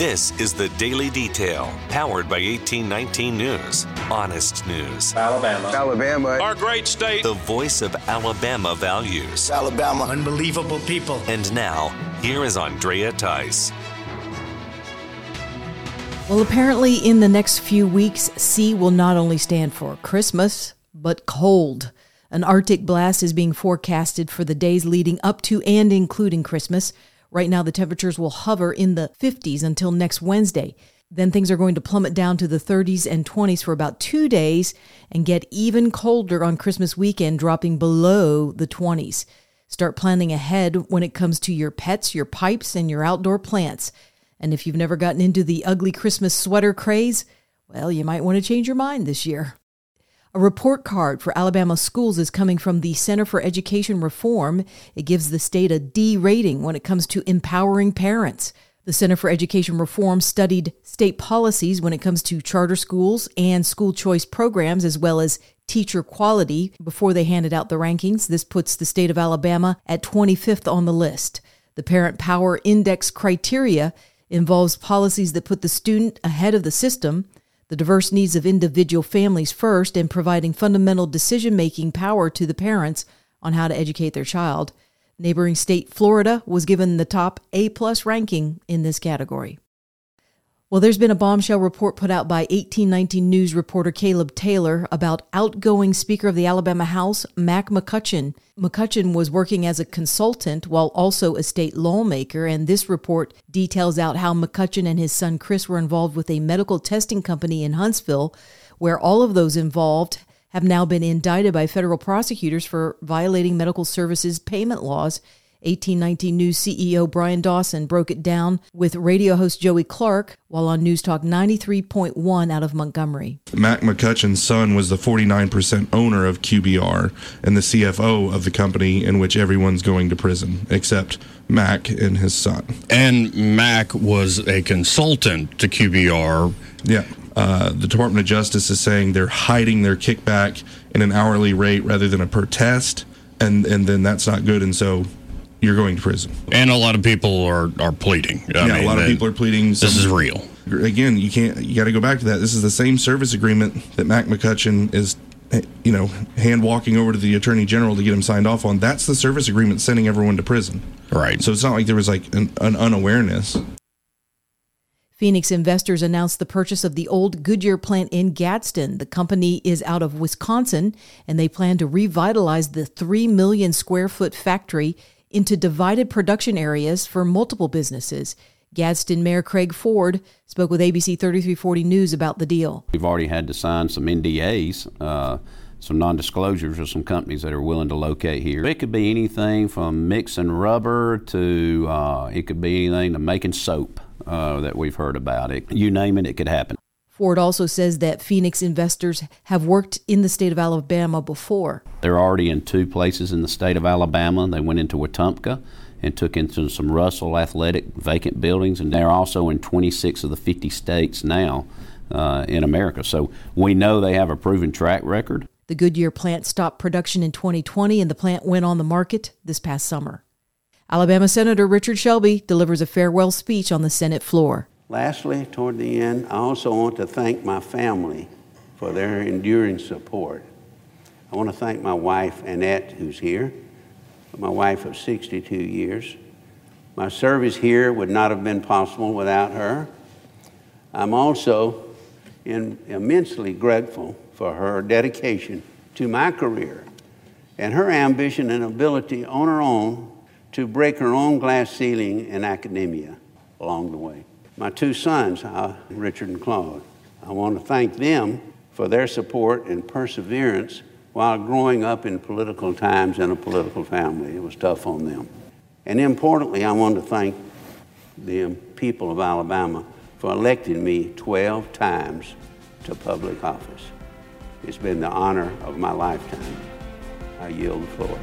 This is the Daily Detail, powered by 1819 News. Honest news. Alabama. Alabama. Our great state. The voice of Alabama values. Alabama. Unbelievable people. And now, here is Andrea Tice. Well, apparently, in the next few weeks, C will not only stand for Christmas, but cold. An Arctic blast is being forecasted for the days leading up to and including Christmas. Right now, the temperatures will hover in the 50s until next Wednesday. Then things are going to plummet down to the 30s and 20s for about two days and get even colder on Christmas weekend, dropping below the 20s. Start planning ahead when it comes to your pets, your pipes, and your outdoor plants. And if you've never gotten into the ugly Christmas sweater craze, well, you might want to change your mind this year. A report card for Alabama schools is coming from the Center for Education Reform. It gives the state a D rating when it comes to empowering parents. The Center for Education Reform studied state policies when it comes to charter schools and school choice programs, as well as teacher quality, before they handed out the rankings. This puts the state of Alabama at 25th on the list. The Parent Power Index criteria involves policies that put the student ahead of the system the diverse needs of individual families first, and providing fundamental decision making power to the parents on how to educate their child. Neighboring state Florida was given the top A plus ranking in this category. Well, there's been a bombshell report put out by 1819 News reporter Caleb Taylor about outgoing Speaker of the Alabama House, Mac McCutcheon. McCutcheon was working as a consultant while also a state lawmaker, and this report details out how McCutcheon and his son Chris were involved with a medical testing company in Huntsville, where all of those involved have now been indicted by federal prosecutors for violating medical services payment laws 1819 News CEO Bryan Dawson broke it down with radio host Joey Clark while on News Talk 93.1 out of Montgomery. Mac McCutcheon's son was the 49% owner of QBR and the CFO of the company in which everyone's going to prison, except Mac and his son. And Mac was a consultant to QBR. Yeah. Uh, the Department of Justice is saying they're hiding their kickback in an hourly rate rather than a per test, and, and then that's not good. And so you're going to prison. And a lot of people are, are pleading. I yeah, mean, a lot of people are pleading. Some, this is real. Again, you can't. You got to go back to that. This is the same service agreement that Mac McCutcheon is, you know, hand walking over to the attorney general to get him signed off on. That's the service agreement sending everyone to prison. Right. So it's not like there was like an, an unawareness. Phoenix investors announced the purchase of the old Goodyear plant in Gadsden. The company is out of Wisconsin, and they plan to revitalize the 3 million square foot factory into divided production areas for multiple businesses. Gadsden Mayor Craig Ford spoke with ABC 3340 News about the deal. We've already had to sign some NDAs, uh, some non disclosures of some companies that are willing to locate here. It could be anything from mixing rubber to uh, it could be anything to making soap uh, that we've heard about. It, you name it, it could happen. Ford also says that Phoenix investors have worked in the state of Alabama before. They're already in two places in the state of Alabama. They went into Wetumpka and took into some Russell Athletic vacant buildings, and they're also in 26 of the 50 states now uh, in America. So we know they have a proven track record. The Goodyear plant stopped production in 2020, and the plant went on the market this past summer. Alabama Senator Richard Shelby delivers a farewell speech on the Senate floor. Lastly, toward the end, I also want to thank my family for their enduring support. I want to thank my wife, Annette, who's here, my wife of 62 years. My service here would not have been possible without her. I'm also in, immensely grateful for her dedication to my career and her ambition and ability on her own to break her own glass ceiling in academia along the way my two sons, Richard and Claude. I want to thank them for their support and perseverance while growing up in political times in a political family. It was tough on them. And importantly, I want to thank the people of Alabama for electing me 12 times to public office. It's been the honor of my lifetime. I yield the floor.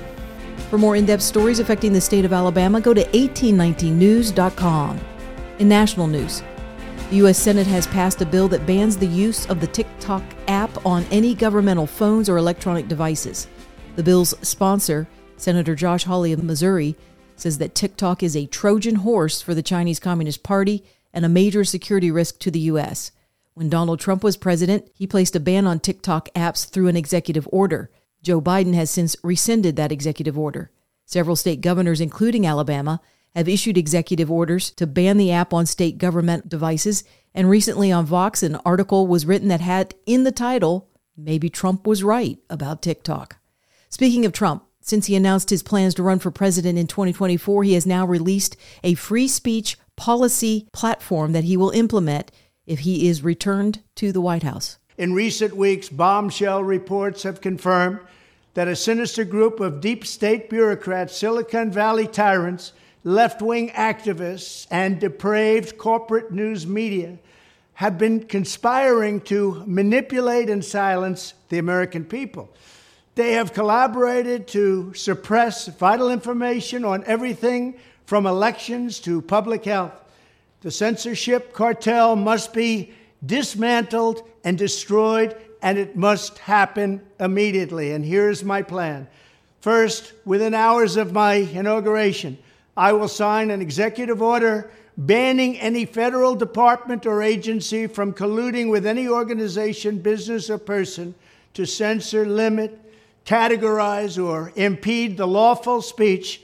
For more in depth stories affecting the state of Alabama, go to 1819news.com. In national news, the U.S. Senate has passed a bill that bans the use of the TikTok app on any governmental phones or electronic devices. The bill's sponsor, Senator Josh Hawley of Missouri, says that TikTok is a Trojan horse for the Chinese Communist Party and a major security risk to the U.S. When Donald Trump was president, he placed a ban on TikTok apps through an executive order. Joe Biden has since rescinded that executive order. Several state governors, including Alabama, have issued executive orders to ban the app on state government devices. And recently on Vox, an article was written that had in the title, Maybe Trump was right about TikTok. Speaking of Trump, since he announced his plans to run for president in 2024, he has now released a free speech policy platform that he will implement if he is returned to the White House. In recent weeks, bombshell reports have confirmed that a sinister group of deep state bureaucrats, Silicon Valley tyrants, left wing activists, and depraved corporate news media have been conspiring to manipulate and silence the American people. They have collaborated to suppress vital information on everything from elections to public health. The censorship cartel must be dismantled and destroyed, and it must happen immediately. And here's my plan. First, within hours of my inauguration, I will sign an executive order banning any federal department or agency from colluding with any organization, business, or person to censor, limit, categorize, or impede the lawful speech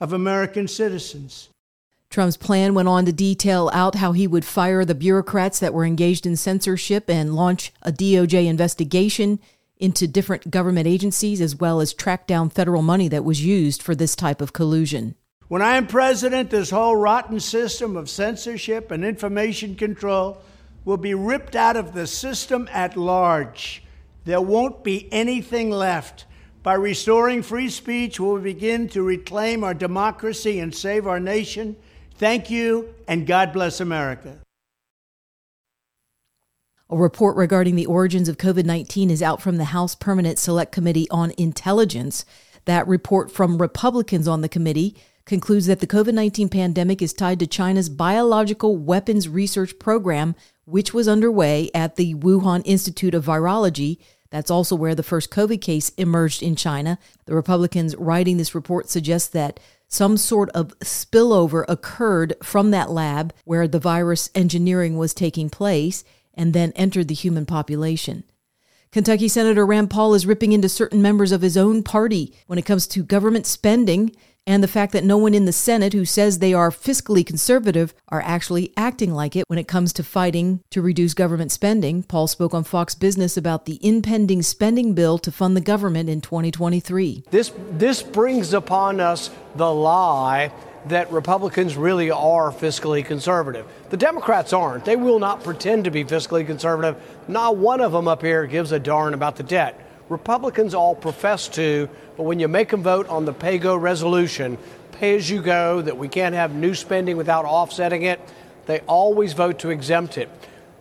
of American citizens. Trump's plan went on to detail out how he would fire the bureaucrats that were engaged in censorship and launch a DOJ investigation into different government agencies, as well as track down federal money that was used for this type of collusion. When I am president, this whole rotten system of censorship and information control will be ripped out of the system at large. There won't be anything left. By restoring free speech, we'll begin to reclaim our democracy and save our nation. Thank you, and God bless America. A report regarding the origins of COVID 19 is out from the House Permanent Select Committee on Intelligence. That report from Republicans on the committee concludes that the COVID 19 pandemic is tied to China's biological weapons research program, which was underway at the Wuhan Institute of Virology. That's also where the first COVID case emerged in China. The Republicans writing this report suggest that some sort of spillover occurred from that lab where the virus engineering was taking place and then entered the human population. Kentucky Senator Rand Paul is ripping into certain members of his own party when it comes to government spending and the fact that no one in the Senate who says they are fiscally conservative are actually acting like it when it comes to fighting to reduce government spending. Paul spoke on Fox Business about the impending spending bill to fund the government in 2023. This this brings upon us the lie that Republicans really are fiscally conservative. The Democrats aren't. They will not pretend to be fiscally conservative. Not one of them up here gives a darn about the debt. Republicans all profess to, but when you make them vote on the PAYGO resolution, pay as you go, that we can't have new spending without offsetting it, they always vote to exempt it.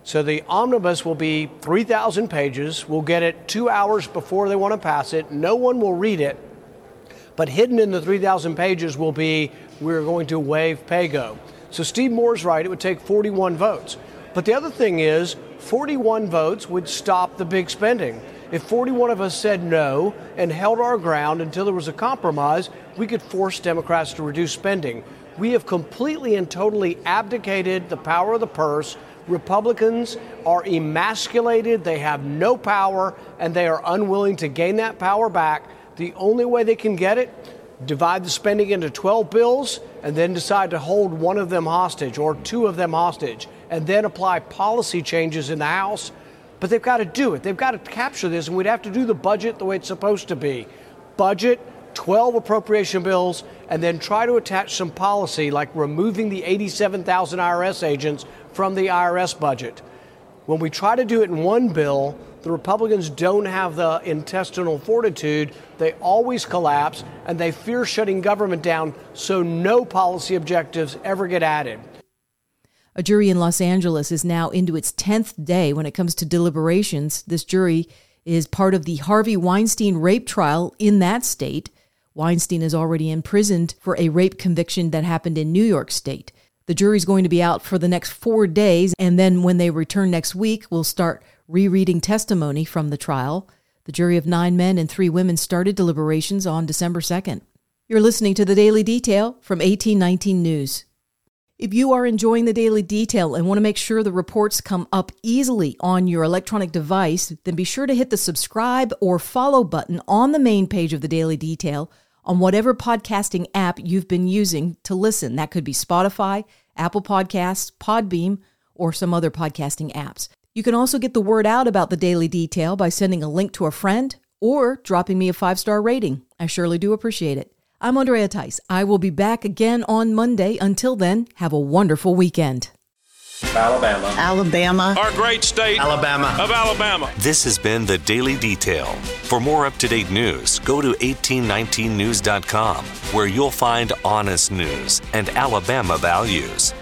So the omnibus will be 3,000 pages. We'll get it two hours before they want to pass it. No one will read it. But hidden in the 3,000 pages will be we're going to waive PAYGO. So Steve Moore's right, it would take 41 votes. But the other thing is, 41 votes would stop the big spending. If 41 of us said no and held our ground until there was a compromise, we could force Democrats to reduce spending. We have completely and totally abdicated the power of the purse. Republicans are emasculated, they have no power, and they are unwilling to gain that power back. The only way they can get it divide the spending into 12 bills and then decide to hold one of them hostage or two of them hostage and then apply policy changes in the House but they've got to do it. They've got to capture this, and we'd have to do the budget the way it's supposed to be. Budget, 12 appropriation bills, and then try to attach some policy like removing the 87,000 IRS agents from the IRS budget. When we try to do it in one bill, the Republicans don't have the intestinal fortitude. They always collapse and they fear shutting government down, so no policy objectives ever get added. A jury in Los Angeles is now into its 10th day when it comes to deliberations. This jury is part of the Harvey Weinstein rape trial in that state. Weinstein is already imprisoned for a rape conviction that happened in New York State. The jury's going to be out for the next four days, and then when they return next week, we'll start rereading testimony from the trial. The jury of nine men and three women started deliberations on December 2nd. You're listening to the Daily Detail from 1819 News. If you are enjoying the daily detail and want to make sure the reports come up easily on your electronic device, then be sure to hit the subscribe or follow button on the main page of the daily detail on whatever podcasting app you've been using to listen. That could be Spotify, Apple Podcasts, Podbean, or some other podcasting apps. You can also get the word out about the daily detail by sending a link to a friend or dropping me a five star rating. I surely do appreciate it. I'm Andrea Tice. I will be back again on Monday. Until then, have a wonderful weekend. Alabama. Alabama. Our great state. Alabama. Of Alabama. This has been the Daily Detail. For more up to date news, go to 1819news.com, where you'll find honest news and Alabama values.